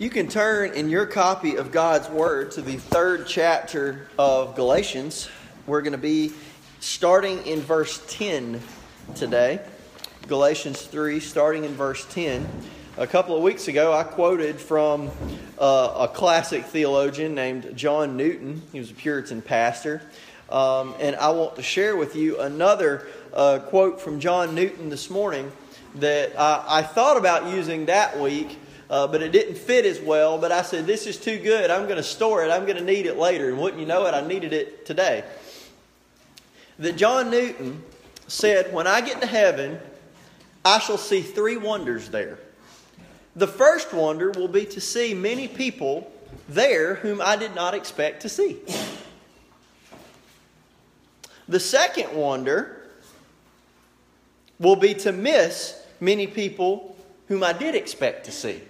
You can turn in your copy of God's Word to the third chapter of Galatians. We're going to be starting in verse 10 today. Galatians 3, starting in verse 10. A couple of weeks ago, I quoted from uh, a classic theologian named John Newton. He was a Puritan pastor. Um, and I want to share with you another uh, quote from John Newton this morning that I, I thought about using that week uh, but it didn't fit as well. But I said, This is too good. I'm going to store it. I'm going to need it later. And wouldn't you know it, I needed it today. That John Newton said, When I get to heaven, I shall see three wonders there. The first wonder will be to see many people there whom I did not expect to see. The second wonder will be to miss many people whom I did expect to see.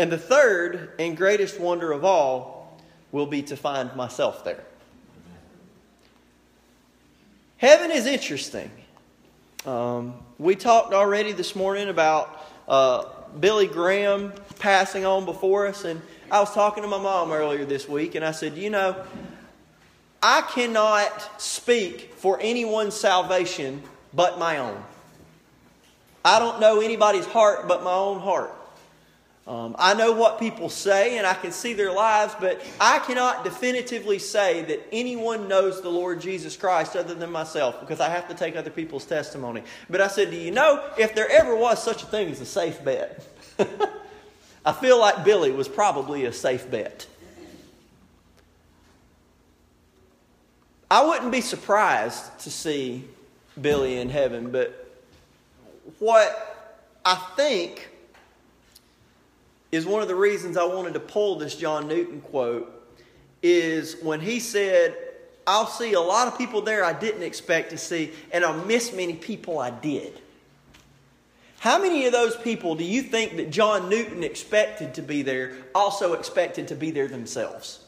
And the third and greatest wonder of all will be to find myself there. Heaven is interesting. Um, we talked already this morning about uh, Billy Graham passing on before us, and I was talking to my mom earlier this week, and I said, You know, I cannot speak for anyone's salvation but my own. I don't know anybody's heart but my own heart. Um, I know what people say and I can see their lives, but I cannot definitively say that anyone knows the Lord Jesus Christ other than myself because I have to take other people's testimony. But I said, Do you know if there ever was such a thing as a safe bet? I feel like Billy was probably a safe bet. I wouldn't be surprised to see Billy in heaven, but what I think is one of the reasons I wanted to pull this John Newton quote is when he said, I'll see a lot of people there I didn't expect to see, and I'll miss many people I did. How many of those people do you think that John Newton expected to be there also expected to be there themselves?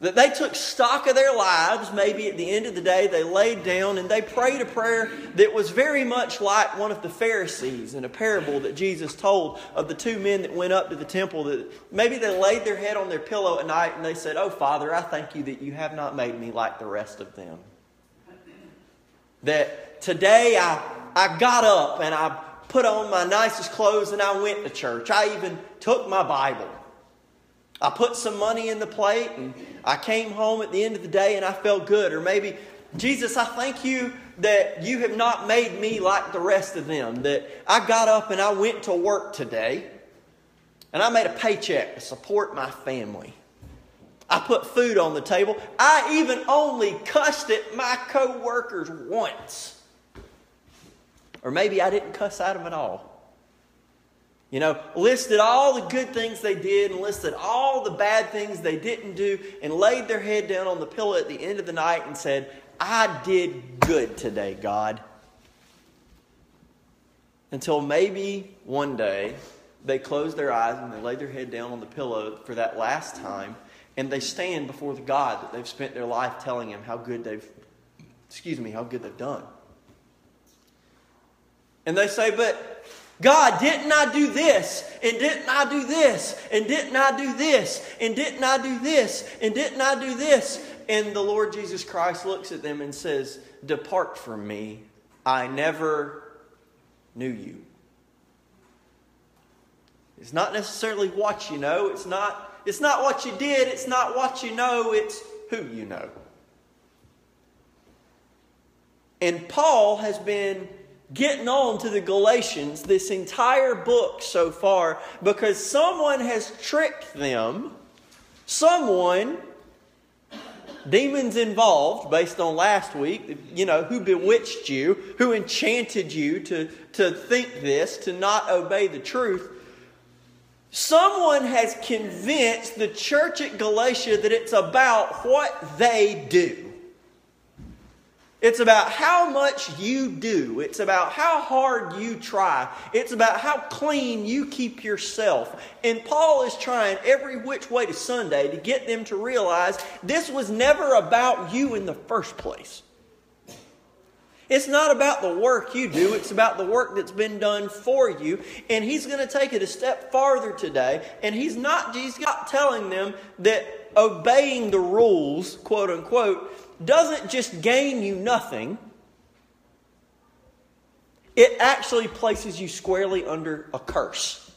That they took stock of their lives, maybe at the end of the day, they laid down and they prayed a prayer that was very much like one of the Pharisees in a parable that Jesus told of the two men that went up to the temple. That maybe they laid their head on their pillow at night and they said, Oh, Father, I thank you that you have not made me like the rest of them. That today I, I got up and I put on my nicest clothes and I went to church. I even took my Bible. I put some money in the plate and I came home at the end of the day and I felt good. Or maybe, Jesus, I thank you that you have not made me like the rest of them. That I got up and I went to work today and I made a paycheck to support my family. I put food on the table. I even only cussed at my coworkers once. Or maybe I didn't cuss at them at all. You know, listed all the good things they did and listed all the bad things they didn't do and laid their head down on the pillow at the end of the night and said, I did good today, God. Until maybe one day they close their eyes and they lay their head down on the pillow for that last time and they stand before the God that they've spent their life telling him how good they've, excuse me, how good they've done. And they say, but God, didn't I do this? And didn't I do this? And didn't I do this? And didn't I do this? And didn't I do this? And the Lord Jesus Christ looks at them and says, Depart from me. I never knew you. It's not necessarily what you know. It's not, it's not what you did. It's not what you know. It's who you know. And Paul has been getting on to the Galatians this entire book so far because someone has tricked them. Someone, demons involved, based on last week, you know, who bewitched you, who enchanted you to, to think this, to not obey the truth. Someone has convinced the church at Galatia that it's about what they do. It's about how much you do. It's about how hard you try. It's about how clean you keep yourself. And Paul is trying every which way to Sunday to get them to realize this was never about you in the first place. It's not about the work you do, it's about the work that's been done for you. And he's going to take it a step farther today. And he's not, he's not telling them that obeying the rules, quote unquote, doesn't just gain you nothing. It actually places you squarely under a curse.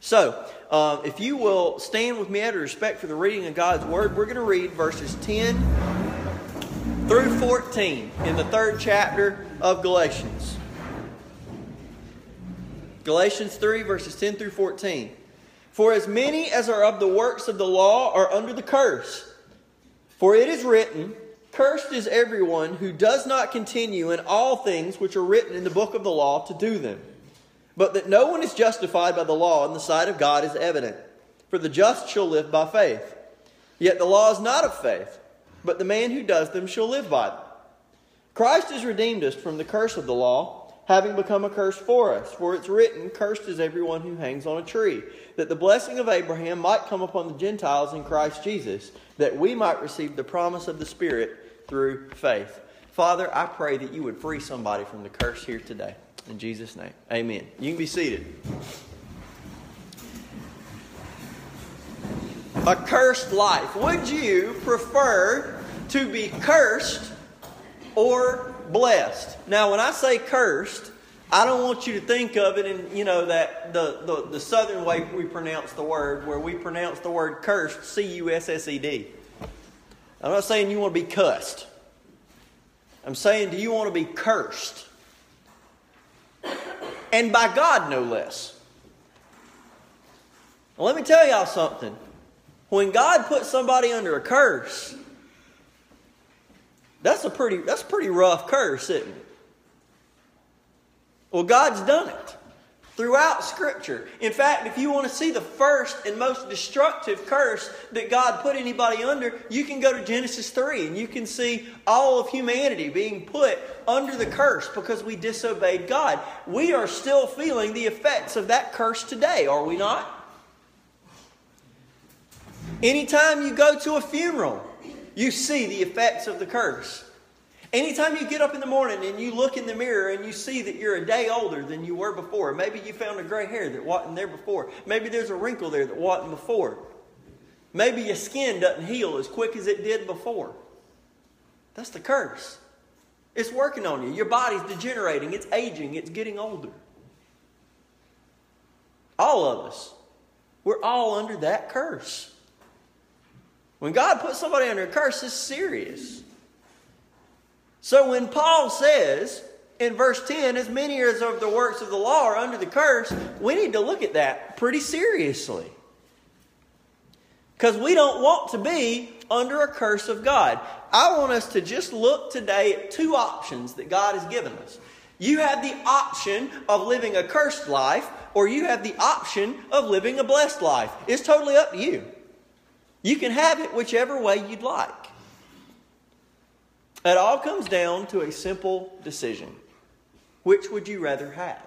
So, uh, if you will stand with me out of respect for the reading of God's Word, we're going to read verses 10 through 14 in the third chapter of Galatians. Galatians 3, verses 10 through 14. For as many as are of the works of the law are under the curse. For it is written, Cursed is everyone who does not continue in all things which are written in the book of the law to do them. But that no one is justified by the law in the sight of God is evident. For the just shall live by faith. Yet the law is not of faith but the man who does them shall live by them. Christ has redeemed us from the curse of the law, having become a curse for us. For it's written, Cursed is everyone who hangs on a tree, that the blessing of Abraham might come upon the Gentiles in Christ Jesus, that we might receive the promise of the Spirit through faith. Father, I pray that you would free somebody from the curse here today. In Jesus' name, amen. You can be seated. a cursed life. Would you prefer to be cursed or blessed? Now, when I say cursed, I don't want you to think of it in, you know, that the, the, the southern way we pronounce the word, where we pronounce the word cursed, C U S S E D. I'm not saying you want to be cussed. I'm saying, do you want to be cursed? And by God, no less. Let me tell y'all something. When God puts somebody under a curse, that's a pretty that's a pretty rough curse, isn't it? Well, God's done it throughout Scripture. In fact, if you want to see the first and most destructive curse that God put anybody under, you can go to Genesis 3 and you can see all of humanity being put under the curse because we disobeyed God. We are still feeling the effects of that curse today, are we not? Anytime you go to a funeral, you see the effects of the curse. Anytime you get up in the morning and you look in the mirror and you see that you're a day older than you were before, maybe you found a gray hair that wasn't there before. Maybe there's a wrinkle there that wasn't before. Maybe your skin doesn't heal as quick as it did before. That's the curse. It's working on you. Your body's degenerating, it's aging, it's getting older. All of us. We're all under that curse. When God puts somebody under a curse, it's serious. So when Paul says in verse 10, as many as of the works of the law are under the curse, we need to look at that pretty seriously. Because we don't want to be under a curse of God. I want us to just look today at two options that God has given us. You have the option of living a cursed life, or you have the option of living a blessed life. It's totally up to you. You can have it whichever way you'd like. It all comes down to a simple decision. Which would you rather have?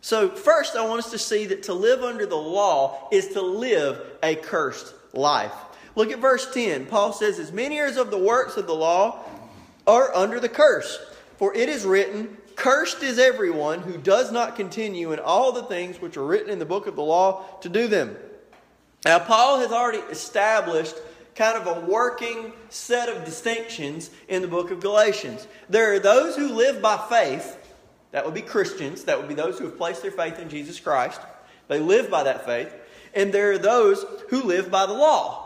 So, first, I want us to see that to live under the law is to live a cursed life. Look at verse 10. Paul says, As many as of the works of the law are under the curse. For it is written, Cursed is everyone who does not continue in all the things which are written in the book of the law to do them. Now, Paul has already established kind of a working set of distinctions in the book of Galatians. There are those who live by faith, that would be Christians, that would be those who have placed their faith in Jesus Christ. They live by that faith. And there are those who live by the law.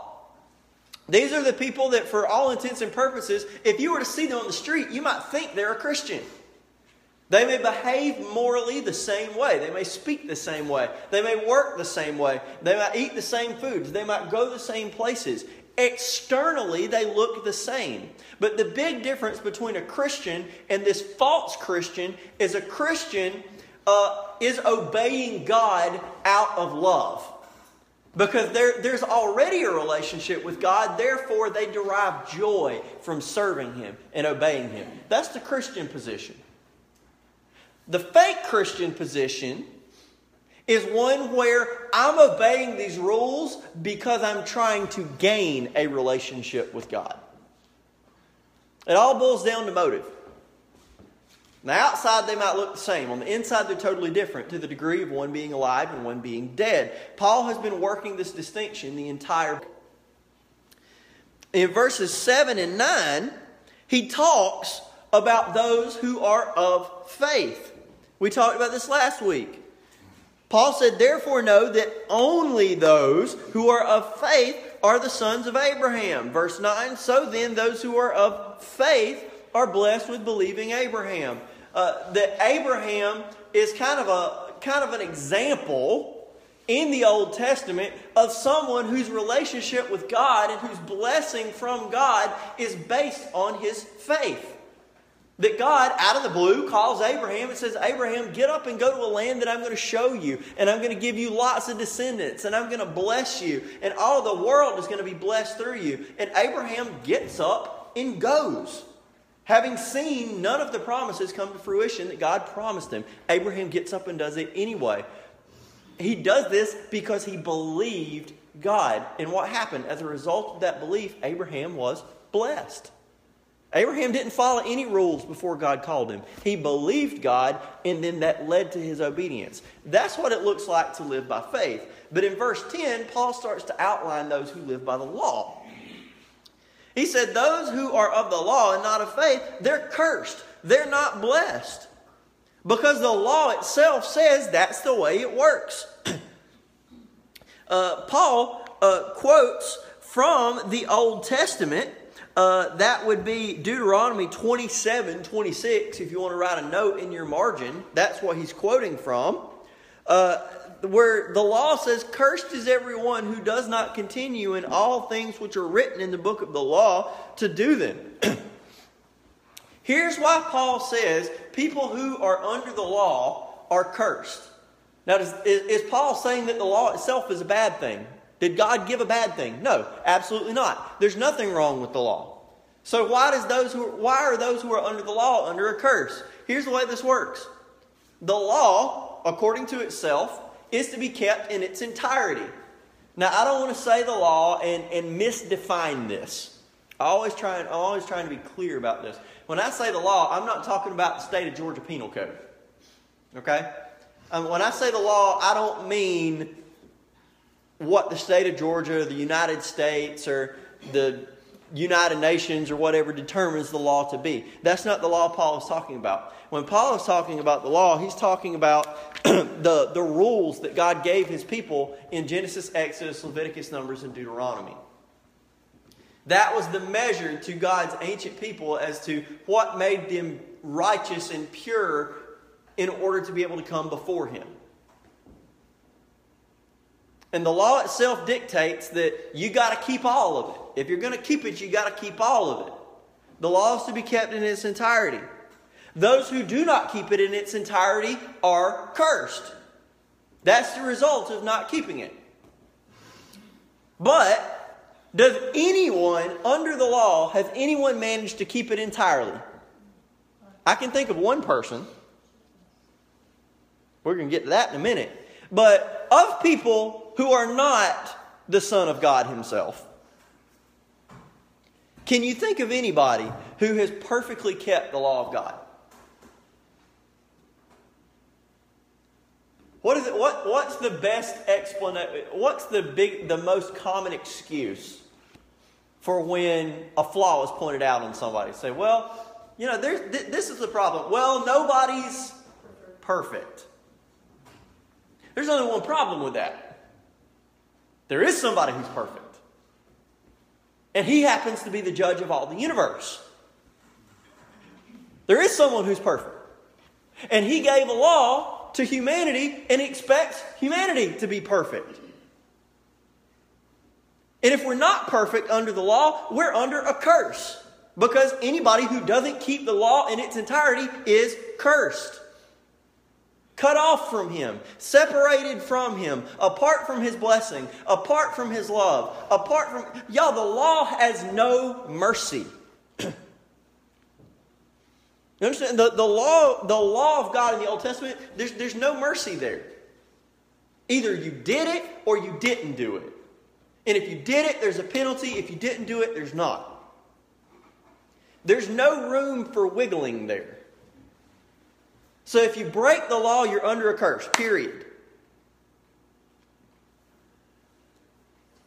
These are the people that, for all intents and purposes, if you were to see them on the street, you might think they're a Christian. They may behave morally the same way. They may speak the same way. They may work the same way. They might eat the same foods. They might go the same places. Externally, they look the same. But the big difference between a Christian and this false Christian is a Christian uh, is obeying God out of love. Because there, there's already a relationship with God, therefore, they derive joy from serving Him and obeying Him. That's the Christian position. The fake Christian position is one where I'm obeying these rules because I'm trying to gain a relationship with God. It all boils down to motive. The outside, they might look the same. On the inside, they're totally different to the degree of one being alive and one being dead. Paul has been working this distinction the entire. In verses 7 and 9, he talks about those who are of faith. We talked about this last week. Paul said, Therefore, know that only those who are of faith are the sons of Abraham. Verse 9 So then, those who are of faith are blessed with believing Abraham. Uh, that Abraham is kind of a kind of an example in the Old Testament of someone whose relationship with God and whose blessing from God is based on his faith. That God, out of the blue, calls Abraham and says, Abraham, get up and go to a land that I'm going to show you, and I'm going to give you lots of descendants, and I'm going to bless you, and all the world is going to be blessed through you. And Abraham gets up and goes. Having seen none of the promises come to fruition that God promised him, Abraham gets up and does it anyway. He does this because he believed God. And what happened? As a result of that belief, Abraham was blessed. Abraham didn't follow any rules before God called him. He believed God, and then that led to his obedience. That's what it looks like to live by faith. But in verse 10, Paul starts to outline those who live by the law. He said, Those who are of the law and not of faith, they're cursed. They're not blessed. Because the law itself says that's the way it works. uh, Paul uh, quotes from the Old Testament. Uh, that would be Deuteronomy 27 26. If you want to write a note in your margin, that's what he's quoting from. Uh, where the law says, Cursed is everyone who does not continue in all things which are written in the book of the law to do them. Here's why Paul says people who are under the law are cursed. Now, is, is, Paul saying that the law itself is a bad thing? Did God give a bad thing? No, absolutely not. There's nothing wrong with the law. So why does those who why are those who are under the law under a curse? Here's the way this works. The law, according to itself, is to be kept in its entirety. Now, I don't want to say the law and, and misdefine this. I always try, I'm always trying to be clear about this. When I say the law, I'm not talking about the state of Georgia Penal Code. Okay? Um, when I say the law, I don't mean what the state of Georgia, the United States, or the United Nations or whatever determines the law to be. That's not the law Paul is talking about. When Paul is talking about the law, he's talking about the, the rules that God gave his people in Genesis, Exodus, Leviticus, Numbers, and Deuteronomy. That was the measure to God's ancient people as to what made them righteous and pure in order to be able to come before Him. And the law itself dictates that you got to keep all of it. If you're going to keep it, you got to keep all of it. The law is to be kept in its entirety. Those who do not keep it in its entirety are cursed. That's the result of not keeping it. But does anyone under the law, have anyone managed to keep it entirely? I can think of one person. We're going to get to that in a minute. But of people who are not the Son of God Himself. Can you think of anybody who has perfectly kept the law of God? What is it? What, what's the best explanation? What's the big, the most common excuse for when a flaw is pointed out on somebody? Say, well, you know, th- this is the problem. Well, nobody's perfect. There's only one problem with that. There is somebody who's perfect. And he happens to be the judge of all the universe. There is someone who's perfect. And he gave a law to humanity and expects humanity to be perfect. And if we're not perfect under the law, we're under a curse. Because anybody who doesn't keep the law in its entirety is cursed cut off from Him, separated from Him, apart from His blessing, apart from His love, apart from. Y'all, the law has no mercy. you understand? The, the, law, the law of God in the Old Testament, there's, there's no mercy there. Either you did it or you didn't do it. And if you did it, there's a penalty. If you didn't do it, there's not. There's no room for wiggling there. So if you break the law, you're under a curse, period.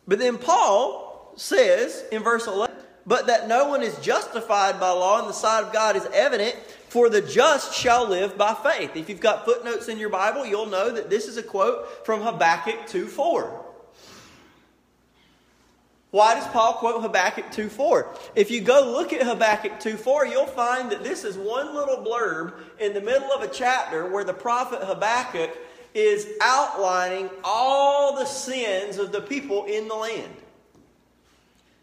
But then Paul says in verse 11, but that no one is justified by law in the sight of God is evident, for the just shall live by faith. If you've got footnotes in your Bible, you'll know that this is a quote from Habakkuk 2 4. Why does Paul quote Habakkuk 2 4? If you go look at Habakkuk 2 4, you'll find that this is one little blurb in the middle of a chapter where the prophet Habakkuk is outlining all the sins of the people in the land.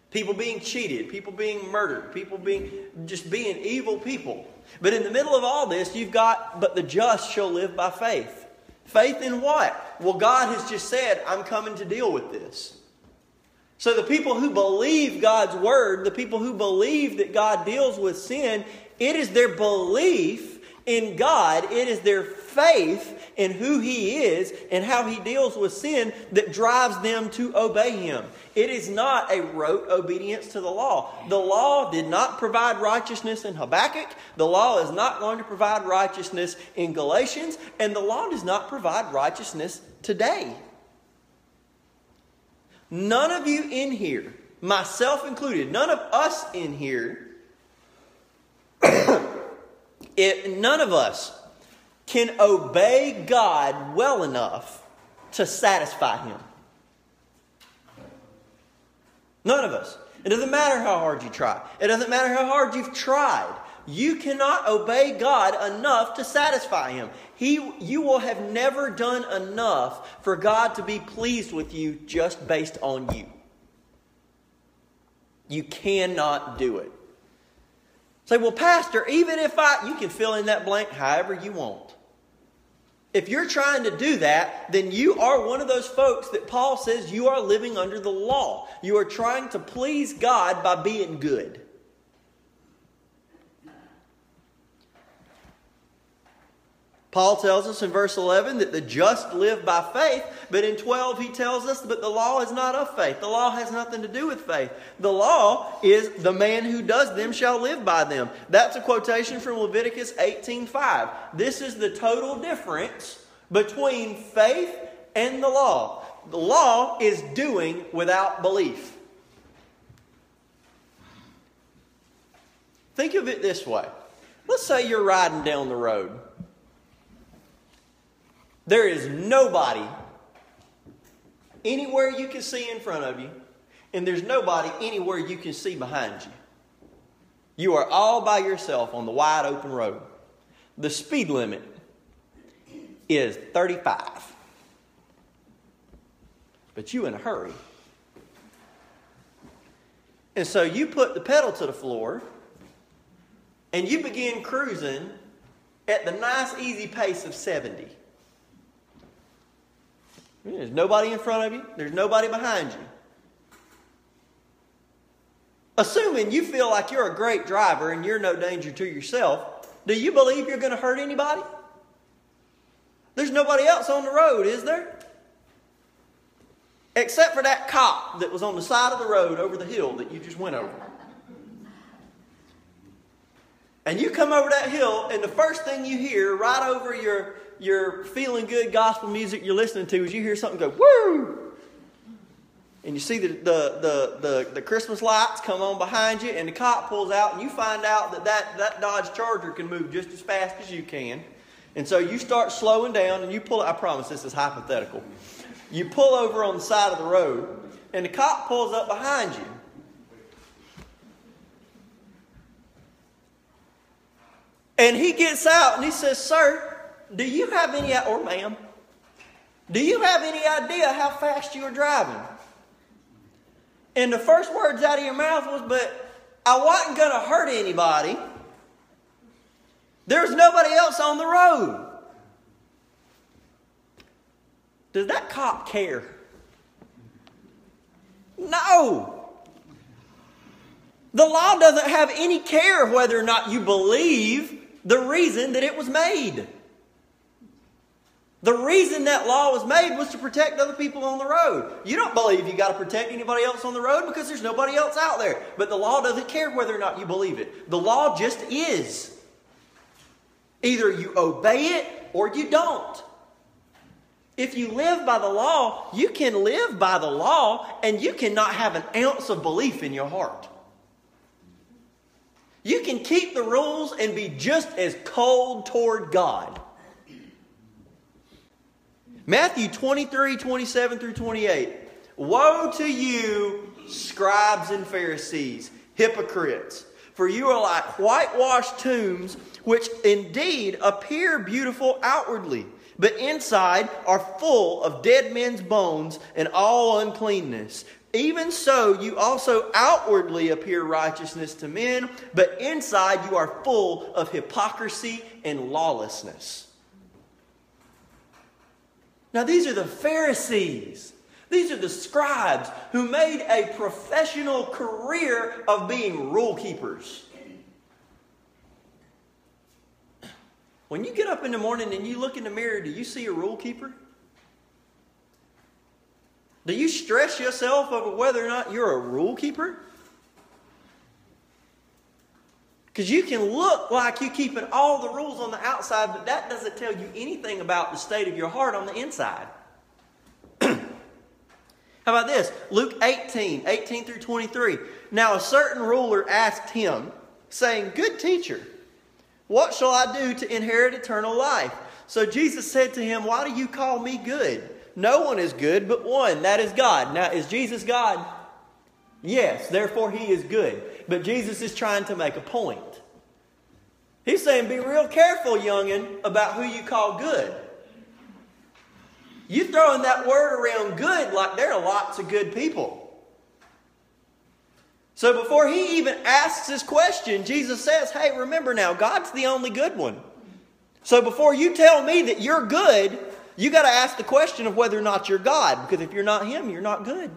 People being cheated, people being murdered, people being just being evil people. But in the middle of all this, you've got, but the just shall live by faith. Faith in what? Well, God has just said, I'm coming to deal with this. So the people who believe God's word, the people who believe that God deals with sin, it is their belief in God, it is their faith in who He is and how He deals with sin that drives them to obey Him. It is not a rote obedience to the law. The law did not provide righteousness in Habakkuk. The law is not going to provide righteousness in Galatians. And the law does not provide righteousness today. None of you in here, myself included, none of us in here, it, none of us can obey God well enough to satisfy Him. None of us. It doesn't matter how hard you try. It doesn't matter how hard you've tried. You cannot obey God enough to satisfy Him. He, you will have never done enough for God to be pleased with you just based on you. You cannot do it. Say, well, Pastor, even if I, you can fill in that blank however you want. If you're trying to do that, then you are one of those folks that Paul says you are living under the law. You are trying to please God by being good. Paul tells us in verse 11 that the just live by faith, but in 12 he tells us that the law is not of faith. The law has nothing to do with faith. The law is the man who does them shall live by them. That's a quotation from Leviticus 18:5. This is the total difference between faith and the law. The law is doing without belief. Think of it this way. Let's say you're riding down the road there is nobody anywhere you can see in front of you, and there's nobody anywhere you can see behind you. You are all by yourself on the wide open road. The speed limit is 35. But you in a hurry. And so you put the pedal to the floor and you begin cruising at the nice easy pace of 70. There's nobody in front of you, there's nobody behind you. Assuming you feel like you're a great driver and you're no danger to yourself, do you believe you're going to hurt anybody? There's nobody else on the road, is there? Except for that cop that was on the side of the road over the hill that you just went over. And you come over that hill, and the first thing you hear right over your your feeling good gospel music you're listening to is you hear something go, woo! And you see the, the, the, the, the Christmas lights come on behind you, and the cop pulls out, and you find out that, that that Dodge Charger can move just as fast as you can. And so you start slowing down, and you pull, I promise this is hypothetical. You pull over on the side of the road, and the cop pulls up behind you. And he gets out and he says, Sir, do you have any, or ma'am, do you have any idea how fast you were driving? And the first words out of your mouth was, but I wasn't going to hurt anybody. There's nobody else on the road. Does that cop care? No. The law doesn't have any care whether or not you believe the reason that it was made. The reason that law was made was to protect other people on the road. You don't believe you got to protect anybody else on the road because there's nobody else out there. But the law doesn't care whether or not you believe it. The law just is. Either you obey it or you don't. If you live by the law, you can live by the law and you cannot have an ounce of belief in your heart. You can keep the rules and be just as cold toward God. Matthew 23, 27 through 28. Woe to you, scribes and Pharisees, hypocrites! For you are like whitewashed tombs, which indeed appear beautiful outwardly, but inside are full of dead men's bones and all uncleanness. Even so, you also outwardly appear righteousness to men, but inside you are full of hypocrisy and lawlessness. Now, these are the Pharisees. These are the scribes who made a professional career of being rule keepers. When you get up in the morning and you look in the mirror, do you see a rule keeper? Do you stress yourself over whether or not you're a rule keeper? Because you can look like you're keeping all the rules on the outside, but that doesn't tell you anything about the state of your heart on the inside. How about this? Luke 18, 18 through 23. Now a certain ruler asked him, saying, Good teacher, what shall I do to inherit eternal life? So Jesus said to him, Why do you call me good? No one is good but one, that is God. Now, is Jesus God? Yes, therefore he is good. But Jesus is trying to make a point. He's saying, be real careful, youngin, about who you call good. You throwing that word around good like there are lots of good people. So before he even asks this question, Jesus says, Hey, remember now, God's the only good one. So before you tell me that you're good, you got to ask the question of whether or not you're God, because if you're not Him, you're not good.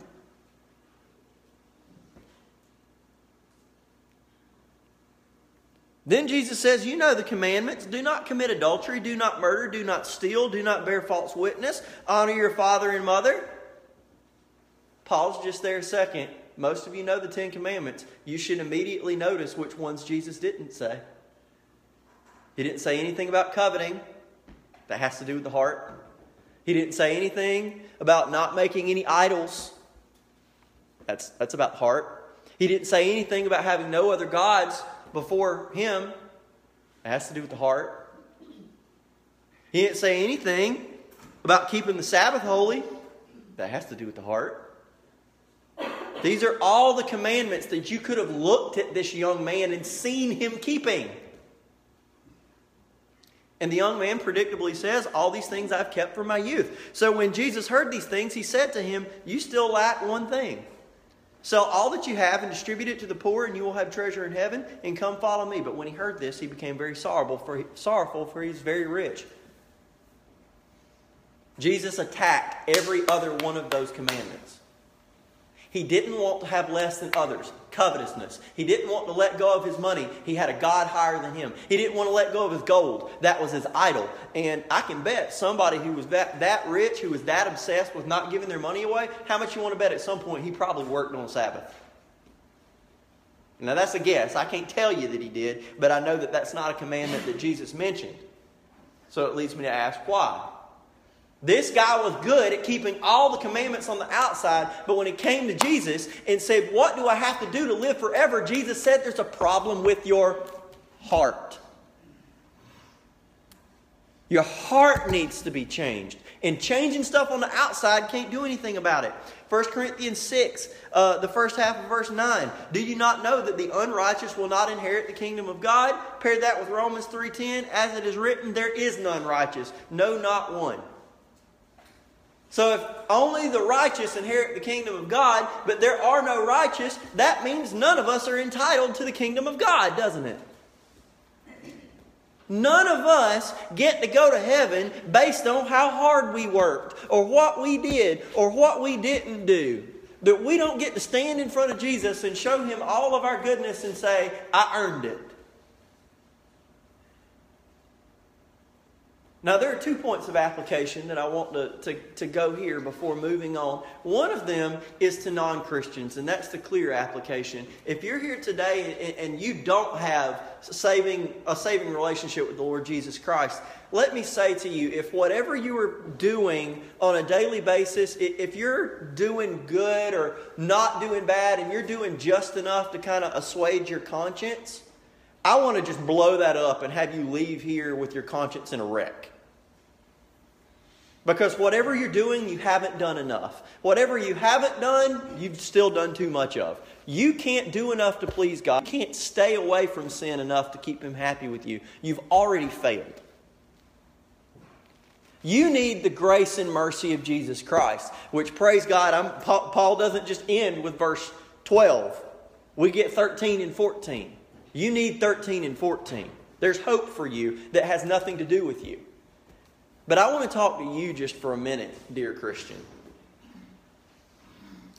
Then Jesus says, You know the commandments do not commit adultery, do not murder, do not steal, do not bear false witness, honor your father and mother. Pause just there a second. Most of you know the Ten Commandments. You should immediately notice which ones Jesus didn't say. He didn't say anything about coveting, that has to do with the heart. He didn't say anything about not making any idols. That's, that's about heart. He didn't say anything about having no other gods before him. It has to do with the heart. He didn't say anything about keeping the Sabbath holy. That has to do with the heart. These are all the commandments that you could have looked at this young man and seen him keeping. And the young man predictably says, All these things I've kept from my youth. So when Jesus heard these things, he said to him, You still lack one thing. Sell all that you have and distribute it to the poor, and you will have treasure in heaven, and come follow me. But when he heard this, he became very sorrowful, for, sorrowful, for he was very rich. Jesus attacked every other one of those commandments. He didn't want to have less than others, covetousness. He didn't want to let go of his money. He had a God higher than him. He didn't want to let go of his gold. That was his idol. And I can bet somebody who was that, that rich, who was that obsessed with not giving their money away, how much you want to bet at some point he probably worked on Sabbath? Now that's a guess. I can't tell you that he did, but I know that that's not a commandment that Jesus mentioned. So it leads me to ask why. This guy was good at keeping all the commandments on the outside, but when he came to Jesus and said, What do I have to do to live forever? Jesus said, There's a problem with your heart. Your heart needs to be changed. And changing stuff on the outside can't do anything about it. 1 Corinthians 6, uh, the first half of verse 9. Do you not know that the unrighteous will not inherit the kingdom of God? Pair that with Romans 3.10. As it is written, there is none righteous. No, not one. So if only the righteous inherit the kingdom of God, but there are no righteous, that means none of us are entitled to the kingdom of God, doesn't it? None of us get to go to heaven based on how hard we worked, or what we did, or what we didn't do. That we don't get to stand in front of Jesus and show him all of our goodness and say, I earned it. Now, there are two points of application that I want to, to, to go here before moving on. One of them is to non Christians, and that's the clear application. If you're here today and, and you don't have saving, a saving relationship with the Lord Jesus Christ, let me say to you if whatever you are doing on a daily basis, if you're doing good or not doing bad, and you're doing just enough to kind of assuage your conscience, I want to just blow that up and have you leave here with your conscience in a wreck. Because whatever you're doing, you haven't done enough. Whatever you haven't done, you've still done too much of. You can't do enough to please God. You can't stay away from sin enough to keep Him happy with you. You've already failed. You need the grace and mercy of Jesus Christ, which, praise God, I'm, Paul doesn't just end with verse 12. We get 13 and 14. You need 13 and 14. There's hope for you that has nothing to do with you. But I want to talk to you just for a minute, dear Christian.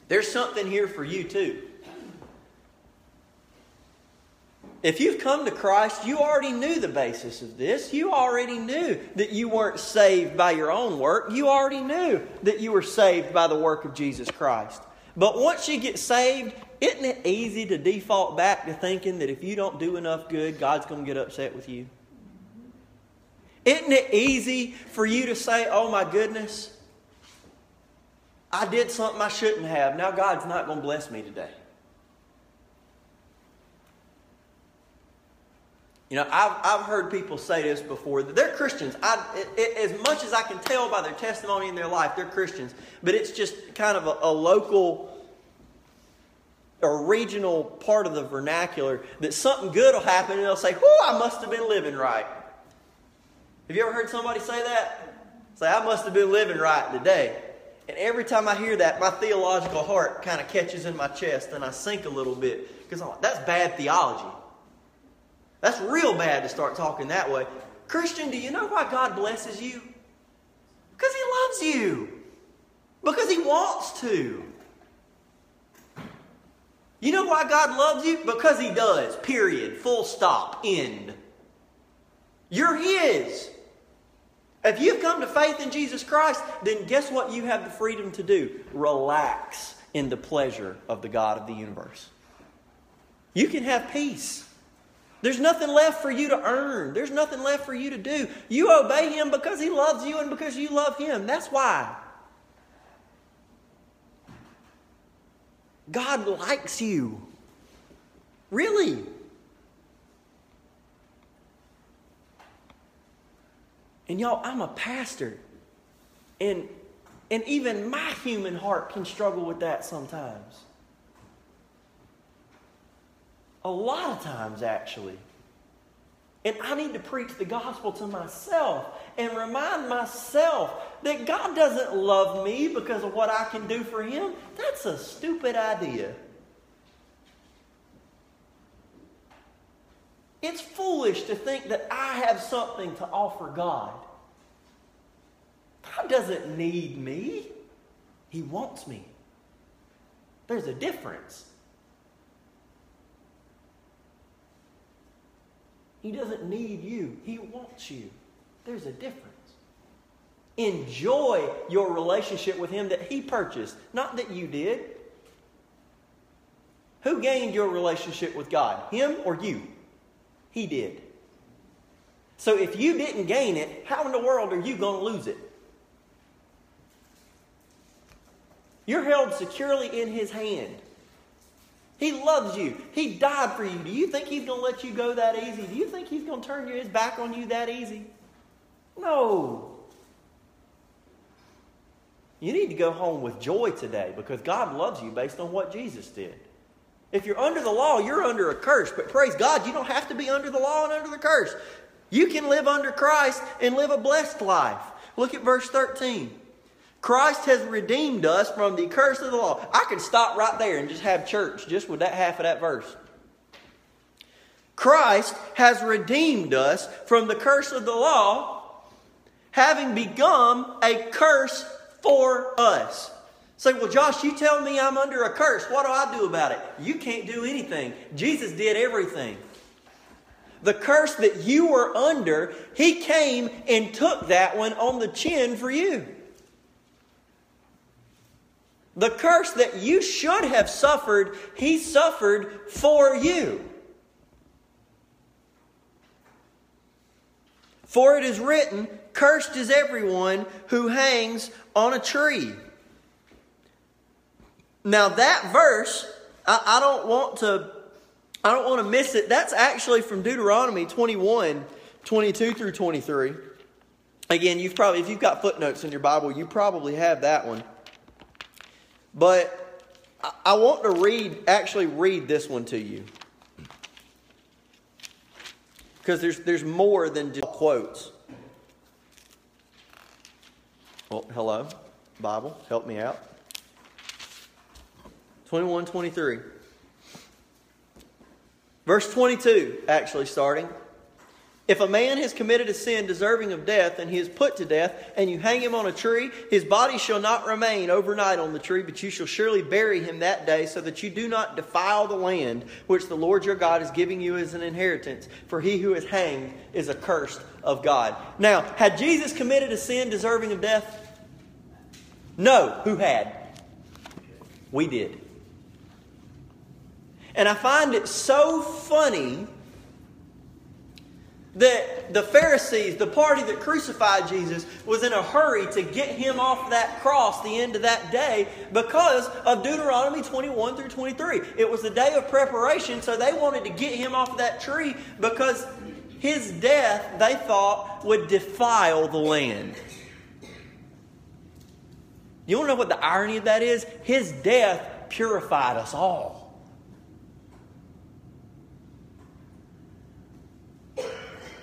There's something here for you too. If you've come to Christ, you already knew the basis of this. You already knew that you weren't saved by your own work. You already knew that you were saved by the work of Jesus Christ. But once you get saved, isn't it easy to default back to thinking that if you don't do enough good, God's going to get upset with you? Isn't it easy for you to say, oh my goodness, I did something I shouldn't have. Now God's not going to bless me today. You know, I've, I've heard people say this before. They're Christians. I, it, it, as much as I can tell by their testimony in their life, they're Christians. But it's just kind of a, a local or regional part of the vernacular that something good will happen and they'll say, Whoo, I must have been living right. Have you ever heard somebody say that? Say, I must have been living right today. And every time I hear that, my theological heart kind of catches in my chest and I sink a little bit because like, that's bad theology. That's real bad to start talking that way. Christian, do you know why God blesses you? Because He loves you. Because He wants to. You know why God loves you? Because He does. Period. Full stop. End. You're His. If you've come to faith in Jesus Christ, then guess what you have the freedom to do? Relax in the pleasure of the God of the universe. You can have peace. There's nothing left for you to earn. There's nothing left for you to do. You obey Him because He loves you and because you love Him. That's why. God likes you. Really. And y'all, I'm a pastor. And, and even my human heart can struggle with that sometimes. A lot of times, actually. And I need to preach the gospel to myself and remind myself that God doesn't love me because of what I can do for Him. That's a stupid idea. It's foolish to think that I have something to offer God. God doesn't need me, He wants me. There's a difference. He doesn't need you, He wants you. There's a difference. Enjoy your relationship with Him that He purchased, not that you did. Who gained your relationship with God? Him or you? He did. So if you didn't gain it, how in the world are you going to lose it? You're held securely in His hand. He loves you. He died for you. Do you think He's going to let you go that easy? Do you think He's going to turn His back on you that easy? No. You need to go home with joy today because God loves you based on what Jesus did. If you're under the law, you're under a curse. But praise God, you don't have to be under the law and under the curse. You can live under Christ and live a blessed life. Look at verse 13. Christ has redeemed us from the curse of the law. I could stop right there and just have church just with that half of that verse. Christ has redeemed us from the curse of the law, having become a curse for us. Say, well, Josh, you tell me I'm under a curse. What do I do about it? You can't do anything. Jesus did everything. The curse that you were under, He came and took that one on the chin for you. The curse that you should have suffered, He suffered for you. For it is written, Cursed is everyone who hangs on a tree. Now, that verse, I, I don't want to. I don't want to miss it. That's actually from Deuteronomy 21, 22 through 23. Again, you've probably, if you've got footnotes in your Bible, you probably have that one. But I want to read, actually read this one to you. Because there's, there's more than just quotes. Well, hello, Bible, help me out. 21 23. Verse 22, actually starting. If a man has committed a sin deserving of death, and he is put to death, and you hang him on a tree, his body shall not remain overnight on the tree, but you shall surely bury him that day, so that you do not defile the land which the Lord your God is giving you as an inheritance. For he who is hanged is accursed of God. Now, had Jesus committed a sin deserving of death? No. Who had? We did. And I find it so funny that the Pharisees, the party that crucified Jesus, was in a hurry to get him off that cross the end of that day because of Deuteronomy 21 through 23. It was the day of preparation, so they wanted to get him off that tree because his death, they thought, would defile the land. You want to know what the irony of that is? His death purified us all.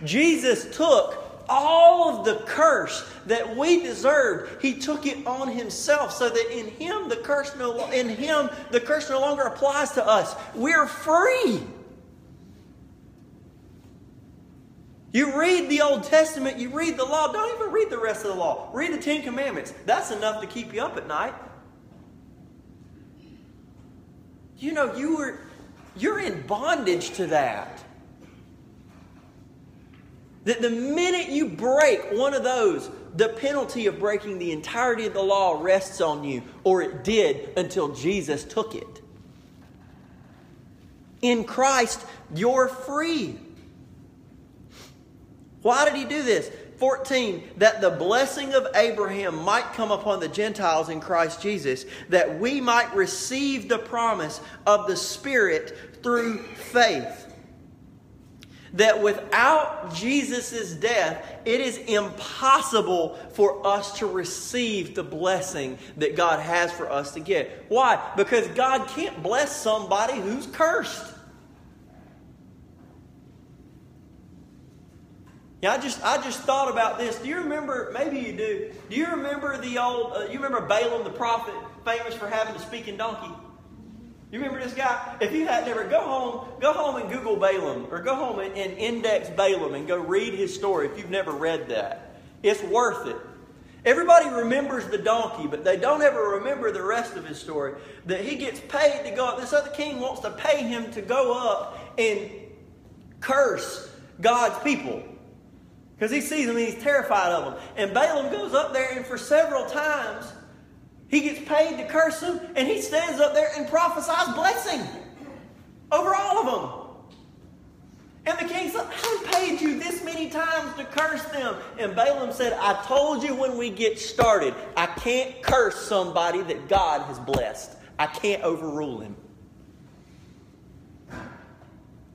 Jesus took all of the curse that we deserved. He took it on himself so that in him the curse no in him the curse no longer applies to us. We're free. You read the old testament you read the law don't even read the rest of the law. Read the 10 commandments. That's enough to keep you up at night. You know you were you're in bondage to that that the minute you break one of those, the penalty of breaking the entirety of the law rests on you, or it did until Jesus took it. In Christ, you're free. Why did he do this? 14, that the blessing of Abraham might come upon the Gentiles in Christ Jesus, that we might receive the promise of the Spirit through faith that without Jesus' death, it is impossible for us to receive the blessing that God has for us to get. Why? Because God can't bless somebody who's cursed. Yeah, I just I just thought about this. Do you remember? Maybe you do. Do you remember the old? Uh, you remember Balaam the prophet, famous for having a speaking donkey? You remember this guy? If you had never, go home, go home and Google Balaam, or go home and, and index Balaam and go read his story if you've never read that. It's worth it. Everybody remembers the donkey, but they don't ever remember the rest of his story. That he gets paid to go up. This other king wants to pay him to go up and curse God's people. Because he sees them and he's terrified of them. And Balaam goes up there and for several times he gets paid to curse them, and he stands up there and prophesies blessing over all of them. And the king said, "I've paid you this many times to curse them. And Balaam said, I told you when we get started, I can't curse somebody that God has blessed. I can't overrule him.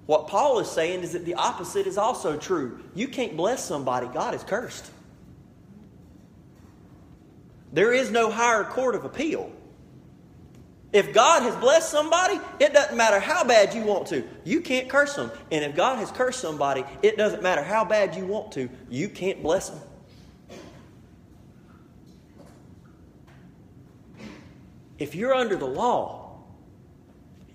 What Paul is saying is that the opposite is also true. You can't bless somebody God has cursed. There is no higher court of appeal. If God has blessed somebody, it doesn't matter how bad you want to. You can't curse them. And if God has cursed somebody, it doesn't matter how bad you want to. You can't bless them. If you're under the law,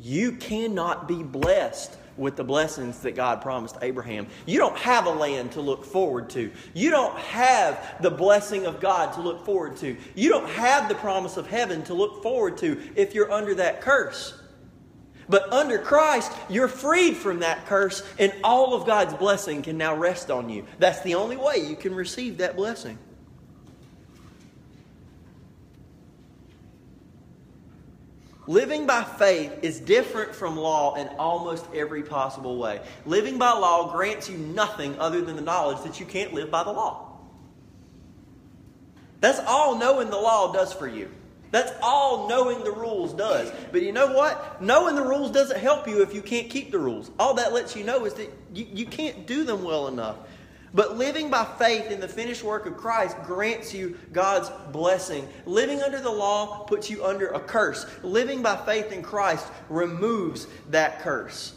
you cannot be blessed with the blessings that God promised Abraham. You don't have a land to look forward to. You don't have the blessing of God to look forward to. You don't have the promise of heaven to look forward to if you're under that curse. But under Christ, you're freed from that curse, and all of God's blessing can now rest on you. That's the only way you can receive that blessing. Living by faith is different from law in almost every possible way. Living by law grants you nothing other than the knowledge that you can't live by the law. That's all knowing the law does for you. That's all knowing the rules does. But you know what? Knowing the rules doesn't help you if you can't keep the rules. All that lets you know is that you, you can't do them well enough. But living by faith in the finished work of Christ grants you God's blessing. Living under the law puts you under a curse. Living by faith in Christ removes that curse.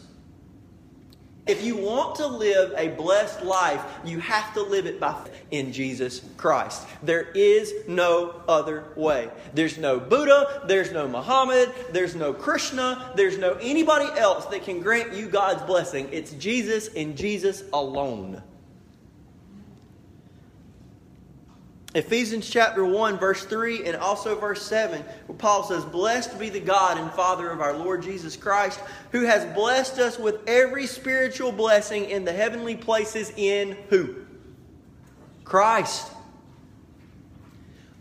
If you want to live a blessed life, you have to live it by in Jesus Christ. There is no other way. There's no Buddha, there's no Muhammad, there's no Krishna, there's no anybody else that can grant you God's blessing. It's Jesus and Jesus alone. Ephesians chapter 1, verse 3, and also verse 7, where Paul says, Blessed be the God and Father of our Lord Jesus Christ, who has blessed us with every spiritual blessing in the heavenly places in who? Christ.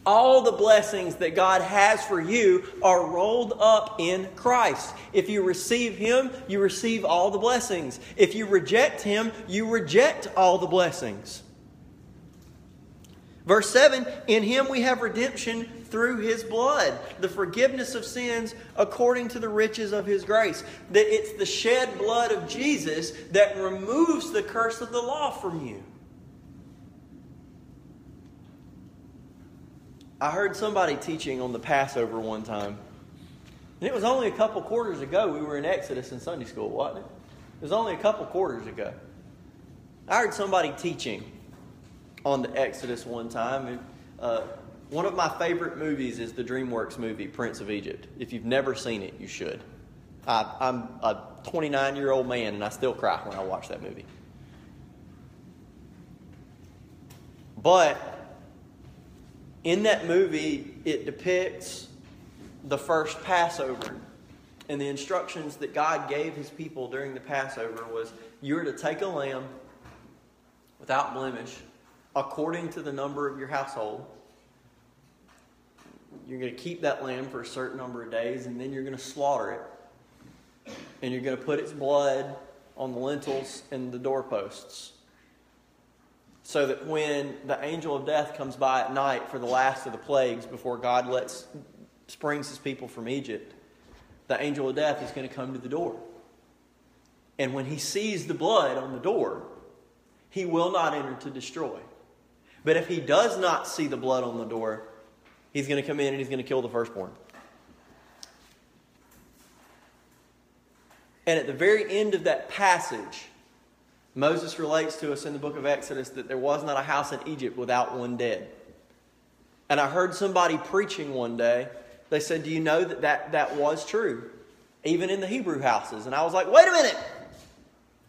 All the blessings that God has for you are rolled up in Christ. If you receive Him, you receive all the blessings. If you reject Him, you reject all the blessings. Verse 7 In him we have redemption through his blood, the forgiveness of sins according to the riches of his grace. That it's the shed blood of Jesus that removes the curse of the law from you. I heard somebody teaching on the Passover one time. And it was only a couple quarters ago we were in Exodus in Sunday school, wasn't it? It was only a couple quarters ago. I heard somebody teaching on the Exodus one time. And, uh, one of my favorite movies is the DreamWorks movie Prince of Egypt. If you've never seen it, you should. I, I'm a 29 year old man and I still cry when I watch that movie. But in that movie, it depicts the first Passover. And the instructions that God gave his people during the Passover was you're to take a lamb without blemish according to the number of your household. You're going to keep that lamb for a certain number of days, and then you're going to slaughter it. And you're going to put its blood on the lintels and the doorposts. So that when the angel of death comes by at night for the last of the plagues before God lets springs his people from Egypt, the angel of death is going to come to the door. And when he sees the blood on the door, he will not enter to destroy. But if he does not see the blood on the door, he's going to come in and he's going to kill the firstborn. And at the very end of that passage, Moses relates to us in the book of Exodus that there was not a house in Egypt without one dead. And I heard somebody preaching one day. They said, Do you know that that, that was true? Even in the Hebrew houses. And I was like, Wait a minute.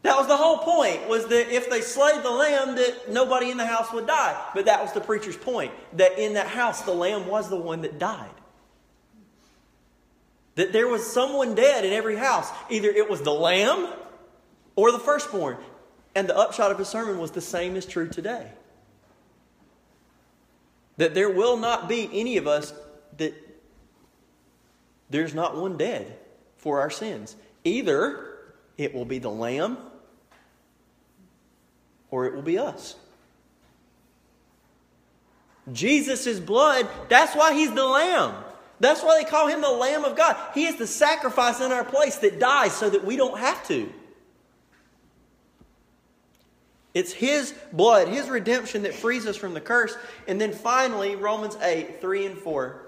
That was the whole point, was that if they slayed the lamb, that nobody in the house would die. But that was the preacher's point, that in that house, the lamb was the one that died. That there was someone dead in every house. Either it was the lamb or the firstborn. And the upshot of his sermon was the same is true today. That there will not be any of us that there's not one dead for our sins. Either it will be the lamb or it will be us. Jesus' blood, that's why he's the lamb. That's why they call him the Lamb of God. He is the sacrifice in our place that dies so that we don't have to. It's His blood, His redemption that frees us from the curse. And then finally, Romans 8 3 and 4.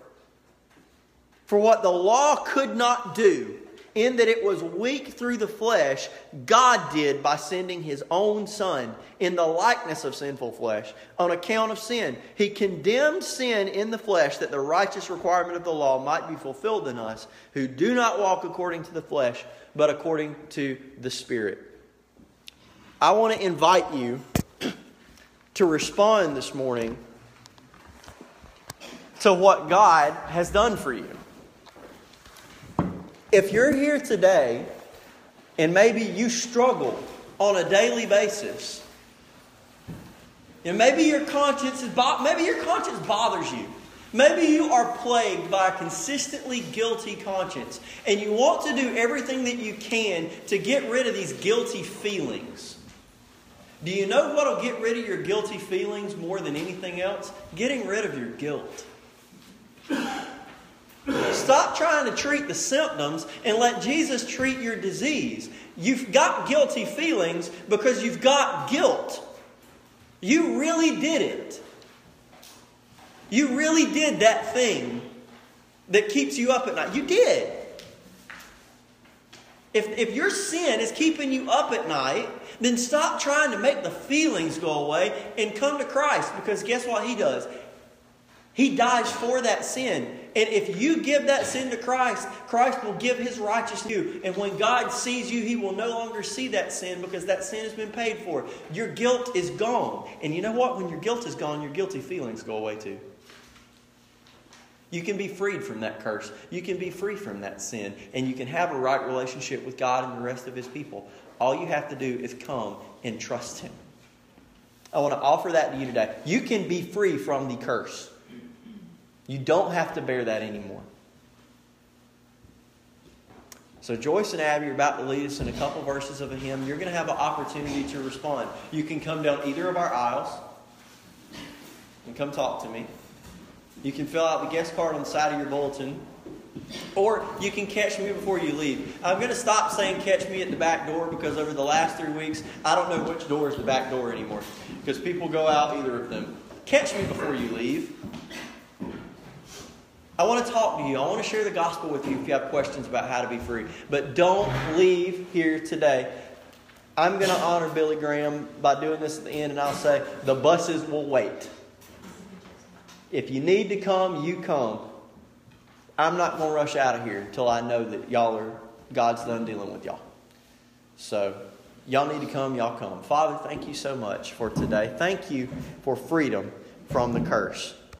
For what the law could not do, in that it was weak through the flesh, God did by sending his own Son in the likeness of sinful flesh on account of sin. He condemned sin in the flesh that the righteous requirement of the law might be fulfilled in us who do not walk according to the flesh, but according to the Spirit. I want to invite you to respond this morning to what God has done for you. If you're here today and maybe you struggle on a daily basis, and maybe your conscience is bo- maybe your conscience bothers you. Maybe you are plagued by a consistently guilty conscience and you want to do everything that you can to get rid of these guilty feelings. Do you know what will get rid of your guilty feelings more than anything else? Getting rid of your guilt. Stop trying to treat the symptoms and let Jesus treat your disease. You've got guilty feelings because you've got guilt. You really did it. You really did that thing that keeps you up at night. You did. If, if your sin is keeping you up at night, then stop trying to make the feelings go away and come to Christ because guess what He does? He dies for that sin. And if you give that sin to Christ, Christ will give his righteousness to you. And when God sees you, he will no longer see that sin because that sin has been paid for. Your guilt is gone. And you know what? When your guilt is gone, your guilty feelings go away too. You can be freed from that curse. You can be free from that sin. And you can have a right relationship with God and the rest of his people. All you have to do is come and trust him. I want to offer that to you today. You can be free from the curse. You don't have to bear that anymore. So, Joyce and Abby are about to lead us in a couple verses of a hymn. You're going to have an opportunity to respond. You can come down either of our aisles and come talk to me. You can fill out the guest card on the side of your bulletin. Or you can catch me before you leave. I'm going to stop saying catch me at the back door because over the last three weeks, I don't know which door is the back door anymore. Because people go out either of them. Catch me before you leave. I want to talk to you. I want to share the gospel with you if you have questions about how to be free. But don't leave here today. I'm going to honor Billy Graham by doing this at the end, and I'll say the buses will wait. If you need to come, you come. I'm not going to rush out of here until I know that y'all are, God's done dealing with y'all. So, y'all need to come, y'all come. Father, thank you so much for today. Thank you for freedom from the curse.